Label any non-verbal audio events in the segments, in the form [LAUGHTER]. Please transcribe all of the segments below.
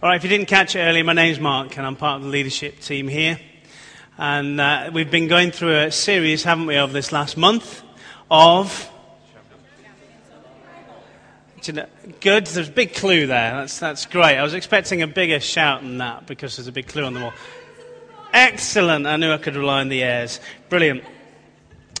All right, if you didn't catch it earlier, my name's Mark, and I'm part of the leadership team here. And uh, we've been going through a series, haven't we, over this last month of. Good, there's a big clue there. That's, that's great. I was expecting a bigger shout than that because there's a big clue on the wall. Excellent. I knew I could rely on the airs. Brilliant.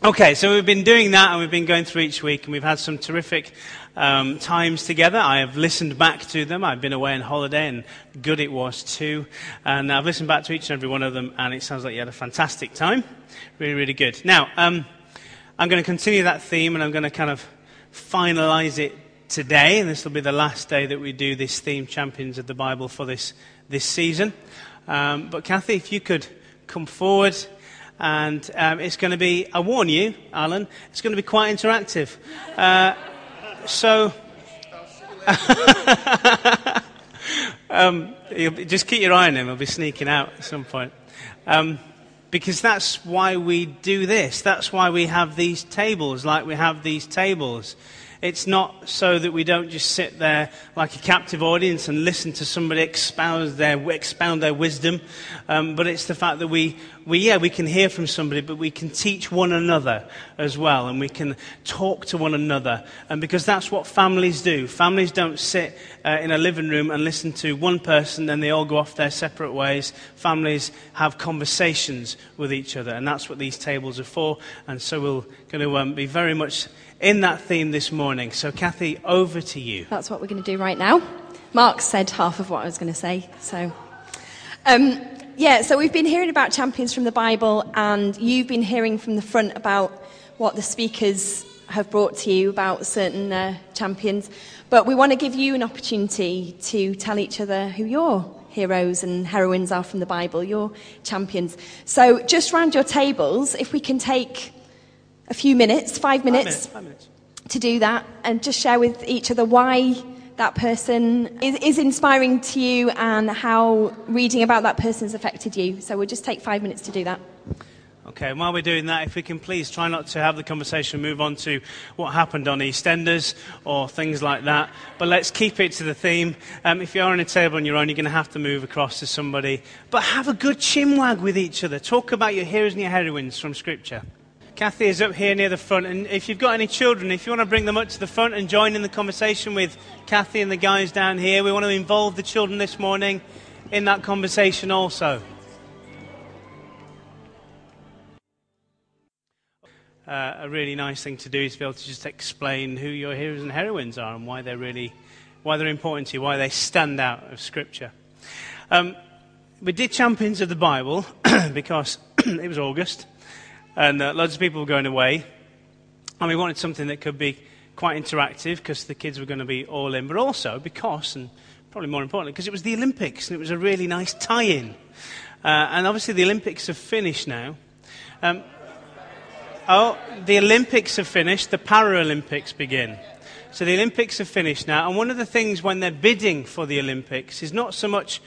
Okay, so we've been doing that and we've been going through each week and we've had some terrific um, times together. I have listened back to them. I've been away on holiday and good it was too. And I've listened back to each and every one of them and it sounds like you had a fantastic time. Really, really good. Now, um, I'm going to continue that theme and I'm going to kind of finalize it today. And this will be the last day that we do this theme, Champions of the Bible, for this, this season. Um, but Kathy, if you could come forward. And um, it's going to be, I warn you, Alan, it's going to be quite interactive. Uh, so, [LAUGHS] um, just keep your eye on him. He'll be sneaking out at some point. Um, because that's why we do this. That's why we have these tables, like we have these tables. It's not so that we don't just sit there like a captive audience and listen to somebody expound their, expound their wisdom, um, but it's the fact that we, we, yeah, we can hear from somebody, but we can teach one another as well, and we can talk to one another. And because that's what families do. Families don't sit uh, in a living room and listen to one person, then they all go off their separate ways. Families have conversations with each other, and that's what these tables are for. And so we're going to um, be very much in that theme this morning. So, Kathy, over to you. That's what we're going to do right now. Mark said half of what I was going to say. So, um, yeah, so we've been hearing about champions from the Bible, and you've been hearing from the front about what the speakers have brought to you about certain uh, champions. But we want to give you an opportunity to tell each other who your heroes and heroines are from the Bible, your champions. So, just round your tables, if we can take a few minutes, five minutes, five minutes, to do that and just share with each other why that person is, is, inspiring to you and how reading about that person has affected you. So we'll just take five minutes to do that. Okay, and while we're doing that, if we can please try not to have the conversation move on to what happened on EastEnders or things like that, but let's keep it to the theme. Um, if you're on a table on your own, you're going to have to move across to somebody, but have a good chinwag with each other. Talk about your heroes and your heroines from Scripture. Kathy is up here near the front, and if you've got any children, if you want to bring them up to the front and join in the conversation with Kathy and the guys down here, we want to involve the children this morning in that conversation also. Uh, a really nice thing to do is to be able to just explain who your heroes and heroines are and why they're really why they're important to you, why they stand out of Scripture. Um, we did Champions of the Bible [CLEARS THROAT] because [CLEARS THROAT] it was August and uh, loads of people were going away. And we wanted something that could be quite interactive because the kids were going to be all in, but also because, and probably more importantly, because it was the Olympics and it was a really nice tie in. Uh, and obviously, the Olympics have finished now. Um, oh, the Olympics have finished, the Paralympics begin. So the Olympics have finished now, and one of the things when they're bidding for the Olympics is not so much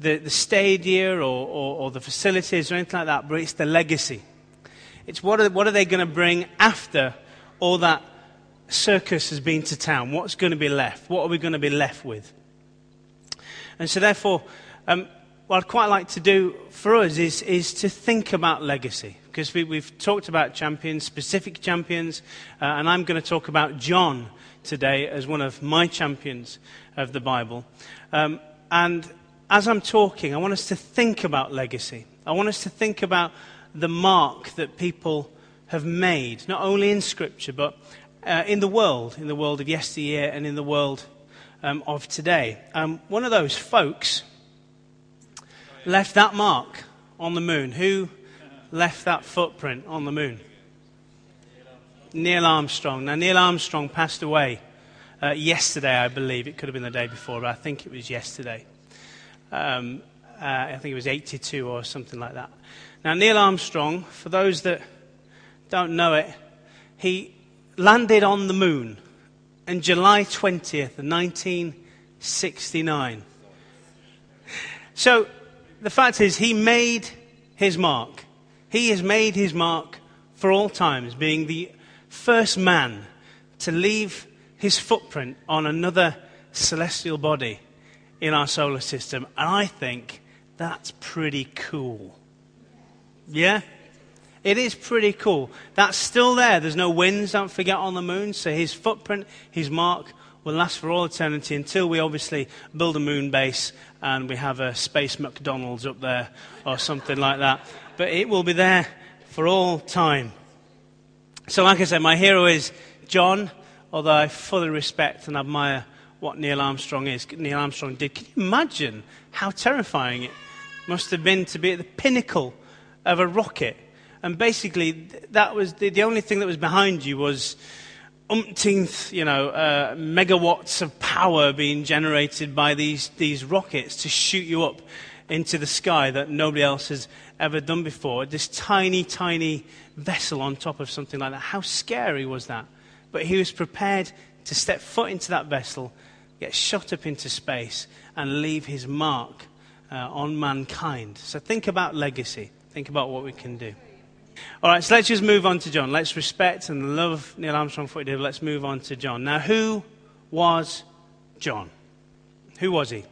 the, the stadia or, or, or the facilities or anything like that, but it's the legacy. It's what are, what are they going to bring after all that circus has been to town? What's going to be left? What are we going to be left with? And so, therefore, um, what I'd quite like to do for us is, is to think about legacy. Because we, have talked about champions, specific champions, uh, and I'm going to talk about John today as one of my champions of the Bible. Um, and as I'm talking, I want us to think about legacy. I want us to think about the mark that people have made, not only in Scripture, but uh, in the world, in the world of yesteryear and in the world um, of today. Um, one of those folks left that mark on the moon. Who left that footprint on the moon? Neil Armstrong. Now, Neil Armstrong passed away uh, yesterday, I believe. It could have been the day before, but I think it was yesterday. Um, uh, I think it was 82 or something like that. Now, Neil Armstrong, for those that don't know it, he landed on the moon on July 20th, 1969. So, the fact is, he made his mark. He has made his mark for all times, being the first man to leave his footprint on another celestial body in our solar system. And I think that's pretty cool. Yeah? It is pretty cool. That's still there. There's no winds, don't forget, on the moon. So his footprint, his mark, will last for all eternity until we obviously build a moon base and we have a space McDonald's up there or something like that. But it will be there for all time. So, like I said, my hero is John, although I fully respect and admire what Neil Armstrong is. Neil Armstrong did. Can you imagine how terrifying it must have been to be at the pinnacle of a rocket? And basically, that was the, the only thing that was behind you was umpteenth, you know, uh, megawatts of power being generated by these, these rockets to shoot you up into the sky that nobody else has ever done before. This tiny, tiny vessel on top of something like that. How scary was that? But he was prepared to step foot into that vessel, get shot up into space, and leave his mark uh, on mankind. So think about legacy. Think about what we can do. All right, so let's just move on to John. Let's respect and love Neil Armstrong for what he did. Let's move on to John. Now, who was John? Who was he?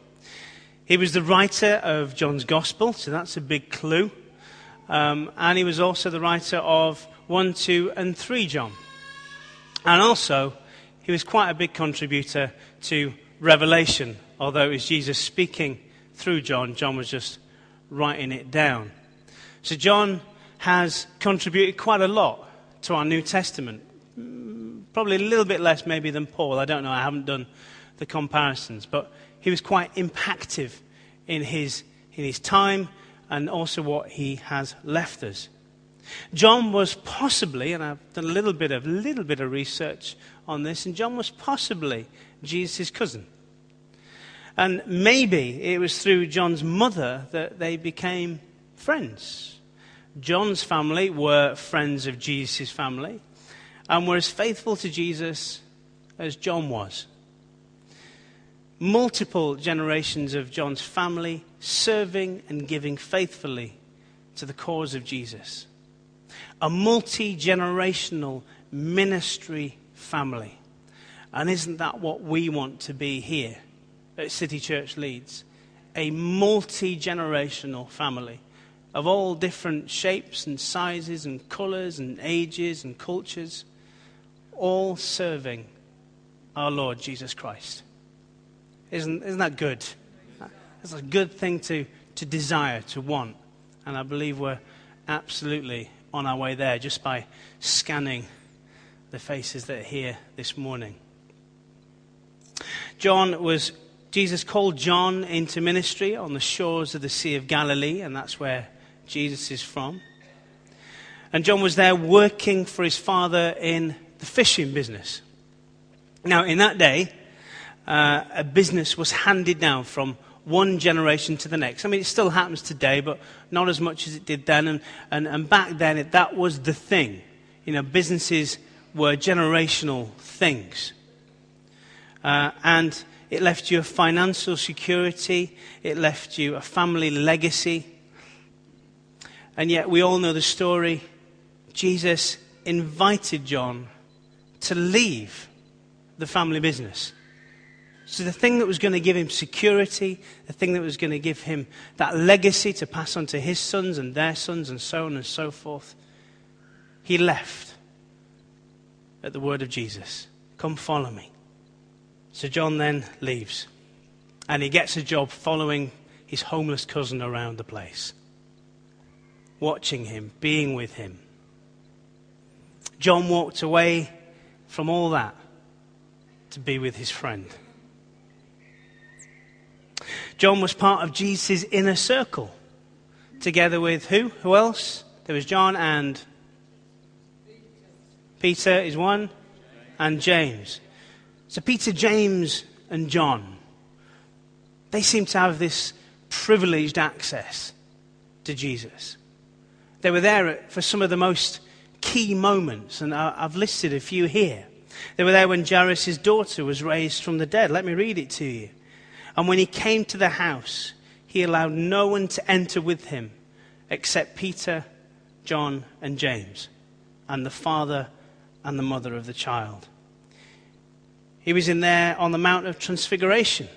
He was the writer of John's Gospel, so that's a big clue. Um, and he was also the writer of 1, 2, and 3 John. And also, he was quite a big contributor to Revelation, although it was Jesus speaking through John, John was just writing it down. So, John has contributed quite a lot to our New Testament. Probably a little bit less, maybe, than Paul. I don't know. I haven't done the comparisons. But he was quite impactful in his, in his time and also what he has left us. John was possibly, and I've done a little bit of, little bit of research on this, and John was possibly Jesus' cousin. And maybe it was through John's mother that they became friends. John's family were friends of Jesus' family and were as faithful to Jesus as John was. Multiple generations of John's family serving and giving faithfully to the cause of Jesus. A multi generational ministry family. And isn't that what we want to be here at City Church Leeds? A multi generational family of all different shapes and sizes and colors and ages and cultures, all serving our Lord Jesus Christ. Isn't, isn't that good? That's a good thing to, to desire, to want. And I believe we're absolutely on our way there just by scanning the faces that are here this morning. John was, Jesus called John into ministry on the shores of the Sea of Galilee, and that's where Jesus is from. And John was there working for his father in the fishing business. Now, in that day, uh, a business was handed down from one generation to the next. I mean, it still happens today, but not as much as it did then. And, and, and back then, it, that was the thing. You know, businesses were generational things. Uh, and it left you a financial security, it left you a family legacy. And yet, we all know the story. Jesus invited John to leave the family business. So, the thing that was going to give him security, the thing that was going to give him that legacy to pass on to his sons and their sons, and so on and so forth, he left at the word of Jesus Come follow me. So, John then leaves. And he gets a job following his homeless cousin around the place watching him, being with him. John walked away from all that to be with his friend. John was part of Jesus' inner circle, together with who? Who else? There was John and Peter is one, and James. So Peter, James, and John, they seem to have this privileged access to Jesus. They were there for some of the most key moments, and I've listed a few here. They were there when Jairus' daughter was raised from the dead. Let me read it to you. And when he came to the house, he allowed no one to enter with him except Peter, John, and James, and the father and the mother of the child. He was in there on the Mount of Transfiguration.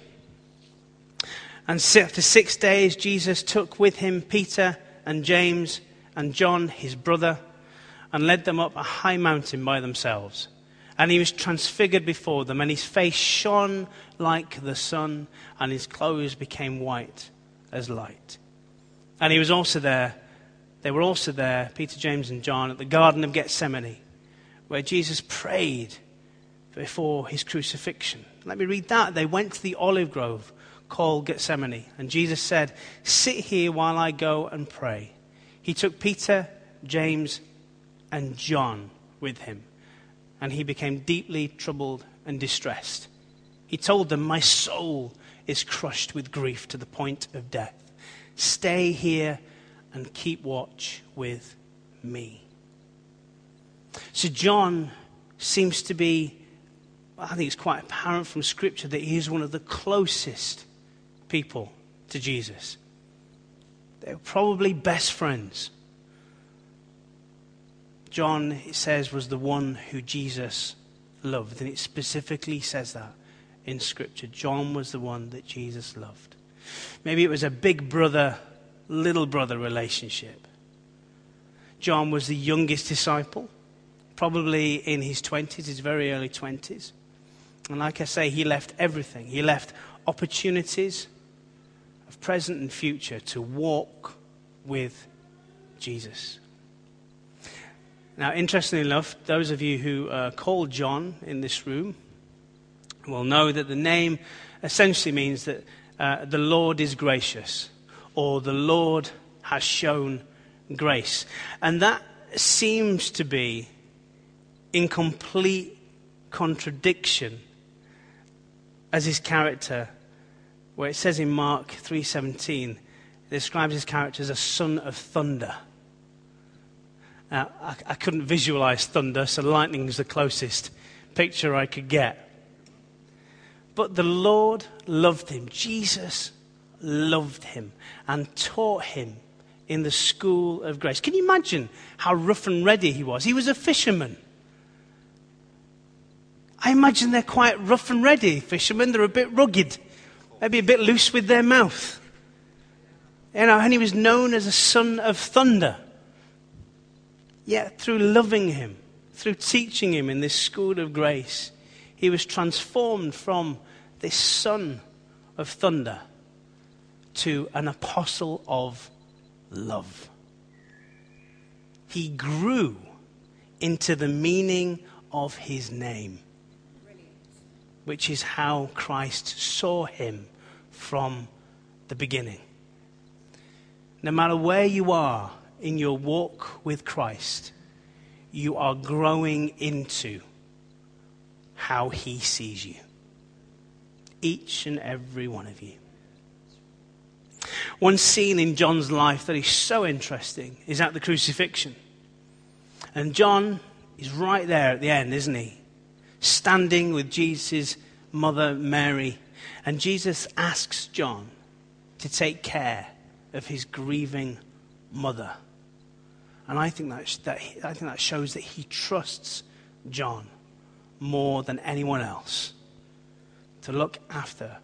And after six days, Jesus took with him Peter and James and John, his brother, and led them up a high mountain by themselves. And he was transfigured before them, and his face shone like the sun, and his clothes became white as light. And he was also there, they were also there, Peter, James, and John, at the Garden of Gethsemane, where Jesus prayed before his crucifixion. Let me read that. They went to the olive grove called Gethsemane, and Jesus said, Sit here while I go and pray. He took Peter, James, and John with him, and he became deeply troubled and distressed. He told them, My soul is crushed with grief to the point of death. Stay here and keep watch with me. So, John seems to be, I think it's quite apparent from Scripture that he is one of the closest people to Jesus. They were probably best friends. John, it says, was the one who Jesus loved. And it specifically says that in Scripture. John was the one that Jesus loved. Maybe it was a big brother, little brother relationship. John was the youngest disciple, probably in his 20s, his very early 20s. And like I say, he left everything. He left opportunities of present and future to walk with Jesus. Now, interestingly enough, those of you who are called John in this room will know that the name essentially means that uh, the Lord is gracious or the Lord has shown grace. And that seems to be in complete contradiction as his character where it says in Mark 3:17 it describes his character as a son of thunder. Now, I, I couldn't visualize thunder, so lightning is the closest picture I could get. But the Lord loved him. Jesus loved him and taught him in the school of grace. Can you imagine how rough and ready he was? He was a fisherman. I imagine they're quite rough and ready fishermen. They're a bit rugged, maybe a bit loose with their mouth. You know, and he was known as a son of thunder. Yet through loving him, through teaching him in this school of grace, he was transformed from this son of thunder to an apostle of love. He grew into the meaning of his name, which is how Christ saw him from the beginning. No matter where you are in your walk with Christ, you are growing into how he sees you each and every one of you. One scene in John's life that is so interesting is at the crucifixion. And John is right there at the end, isn't he? Standing with Jesus' mother, Mary. And Jesus asks John to take care of his grieving mother. And I think that, that, I think that shows that he trusts John more than anyone else to look after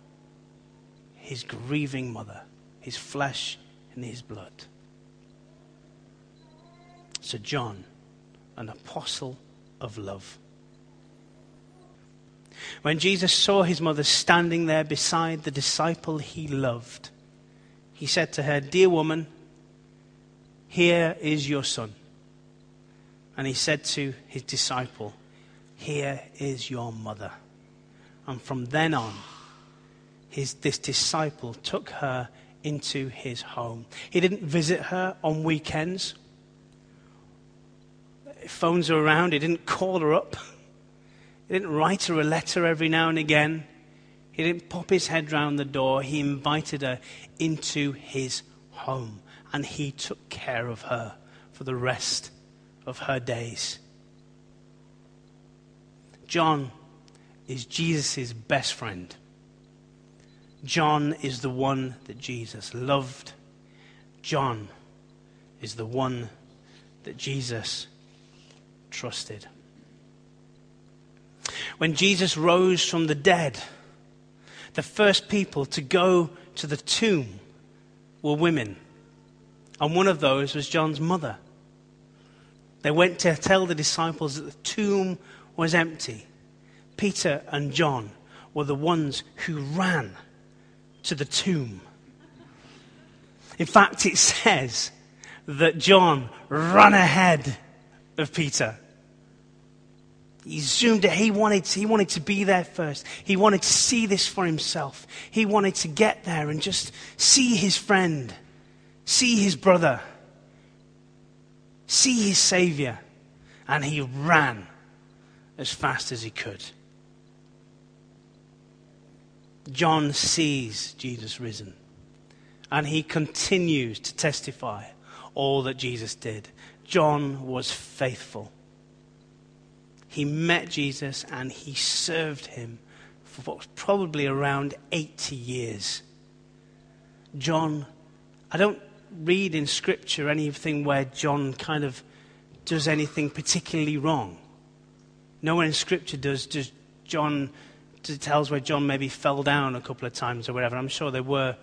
his grieving mother, his flesh and his blood. So, John, an apostle of love. When Jesus saw his mother standing there beside the disciple he loved, he said to her, Dear woman, here is your son. And he said to his disciple, Here is your mother. And from then on, his, this disciple took her into his home. He didn't visit her on weekends. Phones are around. He didn't call her up. [LAUGHS] He didn't write her a letter every now and again. He didn't pop his head round the door. He invited her into his home. And he took care of her for the rest of her days. John is Jesus' best friend. John is the one that Jesus loved. John is the one that Jesus trusted. When Jesus rose from the dead, the first people to go to the tomb were women. And one of those was John's mother. They went to tell the disciples that the tomb was empty. Peter and John were the ones who ran to the tomb. In fact, it says that John ran ahead of Peter. He zoomed it. He wanted, he wanted to be there first. He wanted to see this for himself. He wanted to get there and just see his friend, see his brother, see his Savior. And he ran as fast as he could. John sees Jesus risen. And he continues to testify all that Jesus did. John was faithful. He met Jesus and he served him for what was probably around 80 years. John, I don't read in Scripture anything where John kind of does anything particularly wrong. Nowhere in Scripture does, does John tells where John maybe fell down a couple of times or whatever. I'm sure there were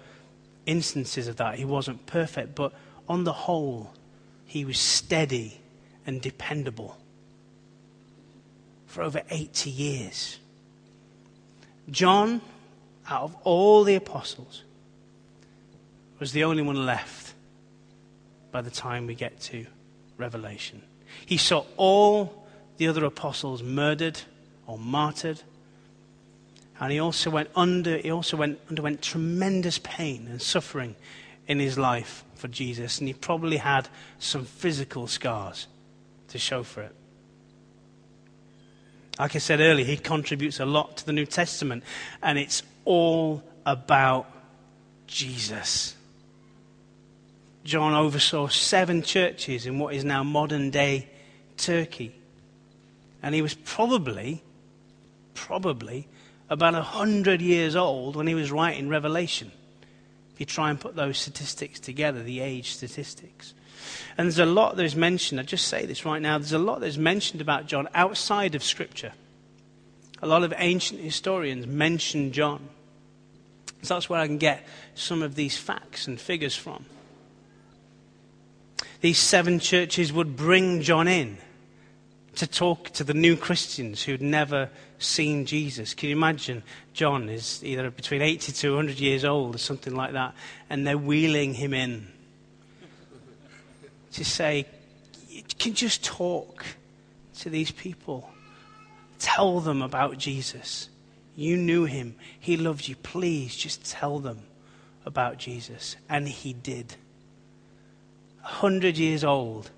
instances of that. He wasn't perfect, but on the whole, he was steady and dependable for over 80 years. John, out of all the apostles, was the only one left by the time we get to Revelation. He saw all the other apostles murdered or martyred. And he also went under, he also went, underwent tremendous pain and suffering in his life for Jesus. And he probably had some physical scars to show for it. Like I said earlier, he contributes a lot to the New Testament. And it's all about Jesus. John oversaw seven churches in what is now modern day Turkey. And he was probably, probably about 100 years old when he was writing Revelation. If you try and put those statistics together, the age statistics. And there's a lot that is mentioned, I just say this right now, there's a lot that is mentioned about John outside of Scripture. A lot of ancient historians mention John. So that's where I can get some of these facts and figures from. These seven churches would bring John in to talk to the new Christians who'd never seen Jesus. Can you imagine? John is either between 80 to 100 years old or something like that, and they're wheeling him in to say, You can just talk to these people, tell them about Jesus. You knew him, he loved you. Please just tell them about Jesus. And he did. A 100 years old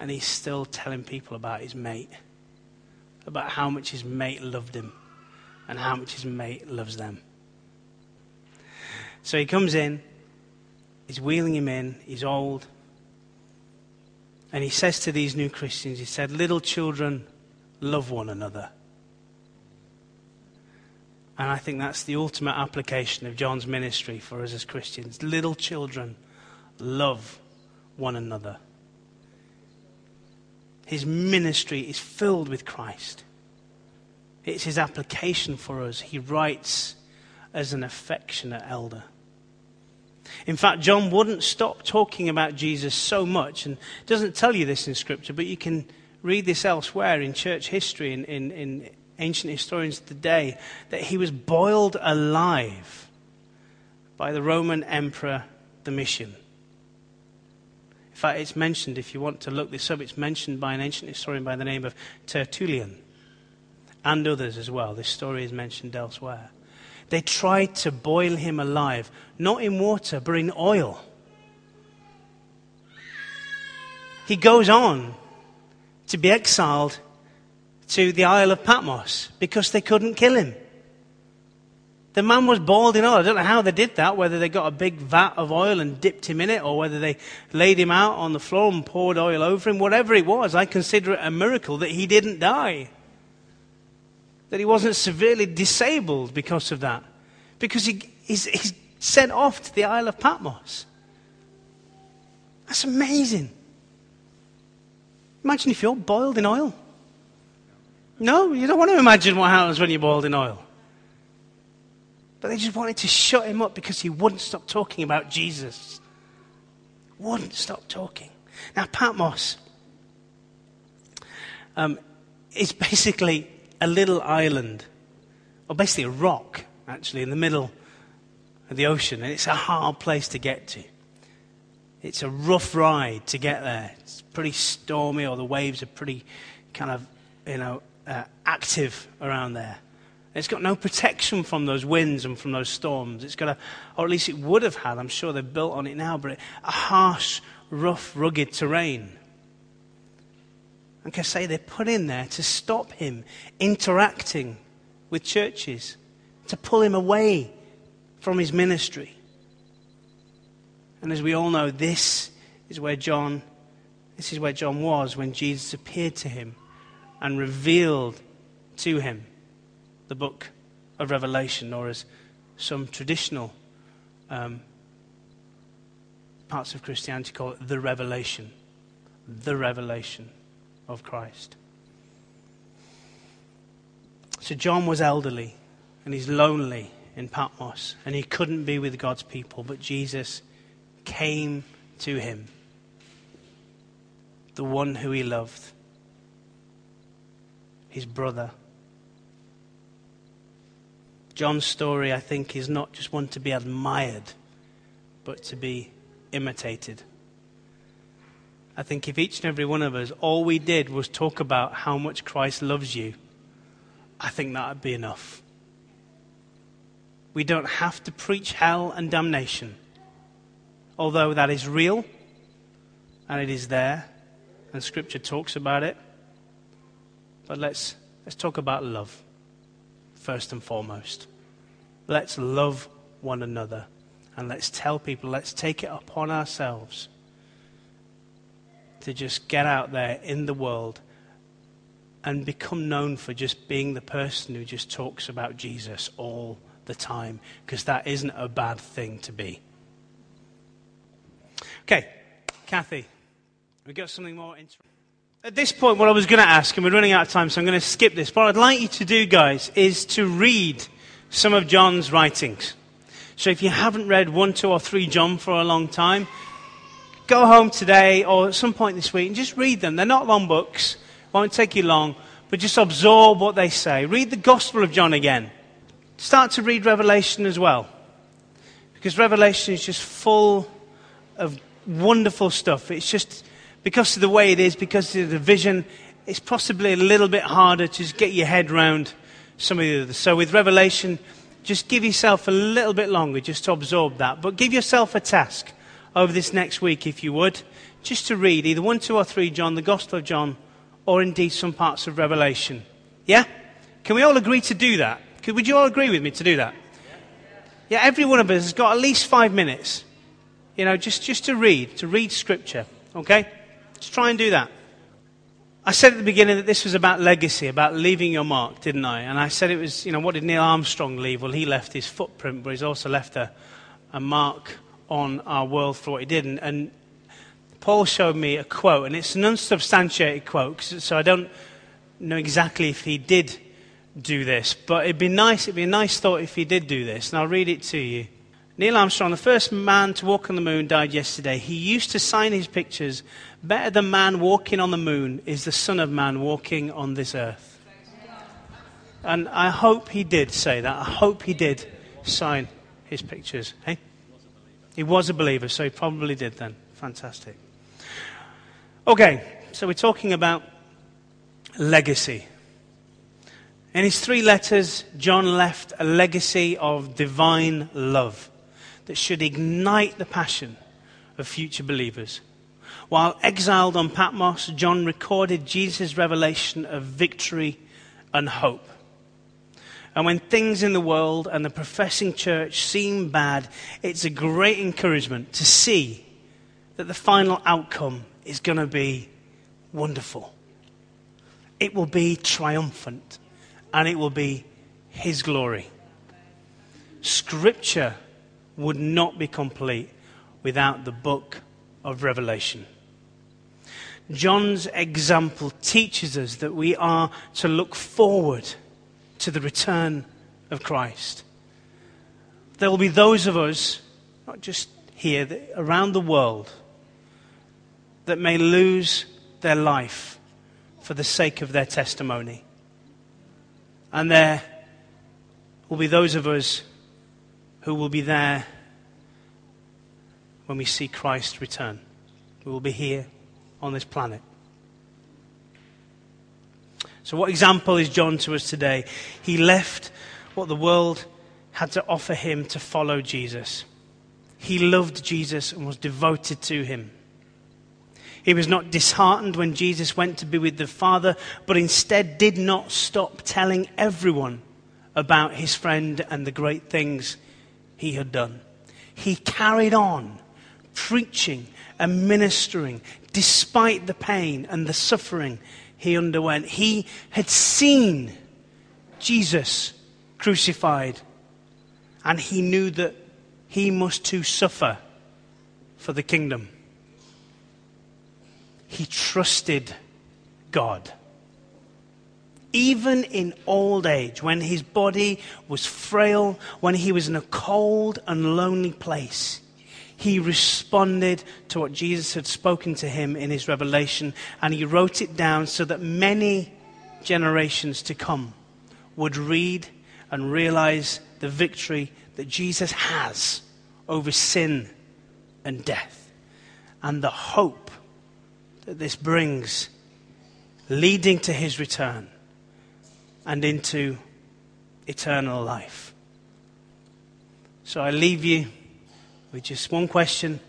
and he's still telling people about his mate, about how much his mate loved him and how much his mate loves them. So he comes in, he's wheeling him in, he's old, and he says to these new Christians, he said, Little children, love one another. And I think that's the ultimate application of John's ministry for us as Christians. Little children, love one another. His ministry is filled with Christ. It's his application for us. He writes as an affectionate elder. In fact, John wouldn't stop talking about Jesus so much, and doesn't tell you this in Scripture, but you can read this elsewhere in church history, in, in, in ancient historians of the day, that he was boiled alive by the Roman Emperor Domitian In fact, it's mentioned, if you want to look this up, it's mentioned by an ancient historian by the name of Tertullian and others as well. This story is mentioned elsewhere. They tried to boil him alive, not in water, but in oil. He goes on to be exiled to the Isle of Patmos because they couldn't kill him. The man was boiled in oil. I don't know how they did that, whether they got a big vat of oil and dipped him in it, or whether they laid him out on the floor and poured oil over him. Whatever it was, I consider it a miracle that he didn't die. That he wasn't severely disabled because of that. Because he, he's, he's sent off to the Isle of Patmos. That's amazing. Imagine if you're boiled in oil. No, you don't want to imagine what happens when you're boiled in oil. But they just wanted to shut him up because he wouldn't stop talking about Jesus. Wouldn't stop talking. Now, Patmos um, is basically a little island, or basically a rock, actually, in the middle of the ocean, and it's a hard place to get to. It's a rough ride to get there. It's pretty stormy, or the waves are pretty kind of, you know, uh, active around there. It's got no protection from those winds and from those storms. It's got a, or at least it would have had, I'm sure they've built on it now, but a harsh, rough, rugged terrain. Like I say, they're put in there to stop him interacting with churches, to pull him away from his ministry. And as we all know, this is where John, this is where John was when Jesus appeared to him and revealed to him the book of Revelation, or as some traditional um, parts of Christianity call it, the revelation. The revelation of Christ. So John was elderly and he's lonely in Patmos and he couldn't be with God's people, but Jesus came to him, the one who he loved, his brother. John's story, I think, is not just one to be admired, but to be imitated. I think if each and every one of us, all we did was talk about how much Christ loves you, I think that would be enough. We don't have to preach hell and damnation, although that is real and it is there, and Scripture talks about it. But let's, let's talk about love first and foremost. Let's love one another and let's tell people, let's take it upon ourselves to just get out there in the world and become known for just being the person who just talks about Jesus all the time, because that isn't a bad thing to be. Okay, Kathy, we got something more interesting. At this point, what I was going to ask, and we're running out of time, so I'm going to skip this. What I'd like you to do, guys, is to read some of John's writings. So if you haven't read 1, 2, or 3 John for a long time, go home today or at some point this week and just read them. They're not long books, won't take you long, but just absorb what they say. Read the Gospel of John again. Start to read Revelation as well. Because Revelation is just full of wonderful stuff. It's just because of the way it is, because of the vision, it's possibly a little bit harder to just get your head around some of the others. So with Revelation, just give yourself a little bit longer just to absorb that. But give yourself a task over this next week, if you would, just to read either 1, 2, or 3 John, the Gospel of John, or indeed some parts of Revelation. Yeah? Can we all agree to do that? Could, would you all agree with me to do that? Yeah, every one of us has got at least five minutes, you know, just, just to read, to read Scripture. Okay? Let's try and do that. I said at the beginning that this was about legacy, about leaving your mark, didn't I? And I said it was, you know, what did Neil Armstrong leave? Well, he left his footprint, but he's also left a, a mark on our world for what he did. And, and Paul showed me a quote, and it's an unsubstantiated quote, so I don't know exactly if he did do this, but it'd be nice, it'd be a nice thought if he did do this, and I'll read it to you. Neil Armstrong, the first man to walk on the moon, died yesterday. He used to sign his pictures, better than man walking on the moon is the Son of Man walking on this earth. And I hope he did say that. I hope he did sign his pictures. Hey? He was a believer, so he probably did then. Fantastic. Okay, so we're talking about legacy. In his three letters, John left a legacy of divine love that should ignite the passion of future believers. While exiled on Patmos, John recorded Jesus' revelation of victory and hope. And when things in the world and the professing church seem bad, it's a great encouragement to see that the final outcome is going to be wonderful. It will be triumphant and it will be His glory. Scripture would not be complete without the book of Revelation. John's example teaches us that we are to look forward to the return of Christ. there will be those of us, not just here, around the world, that may lose their life for the sake of their testimony. And there will be those of us who will be there when we see Christ return. We will be here on this planet. So, what example is John to us today? He left what the world had to offer him to follow Jesus. He loved Jesus and was devoted to him. He was not disheartened when Jesus went to be with the Father, but instead did not stop telling everyone about his friend and the great things he had done. He carried on preaching and ministering despite the pain and the suffering he underwent. He had seen Jesus crucified, and he knew that he must too suffer for the kingdom. He trusted God. Even in old age, when his body was frail, when he was in a cold and lonely place, he responded to what Jesus had spoken to him in his revelation, and he wrote it down so that many generations to come would read and realize the victory that Jesus has over sin and death, and the hope that this brings leading to his return and into eternal life. So I leave you with just one question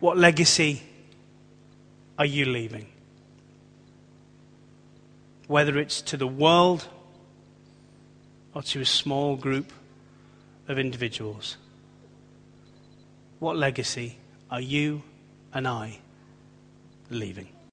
What legacy are you leaving? Whether it's to the world or to a small group of individuals. What legacy are you and I leaving?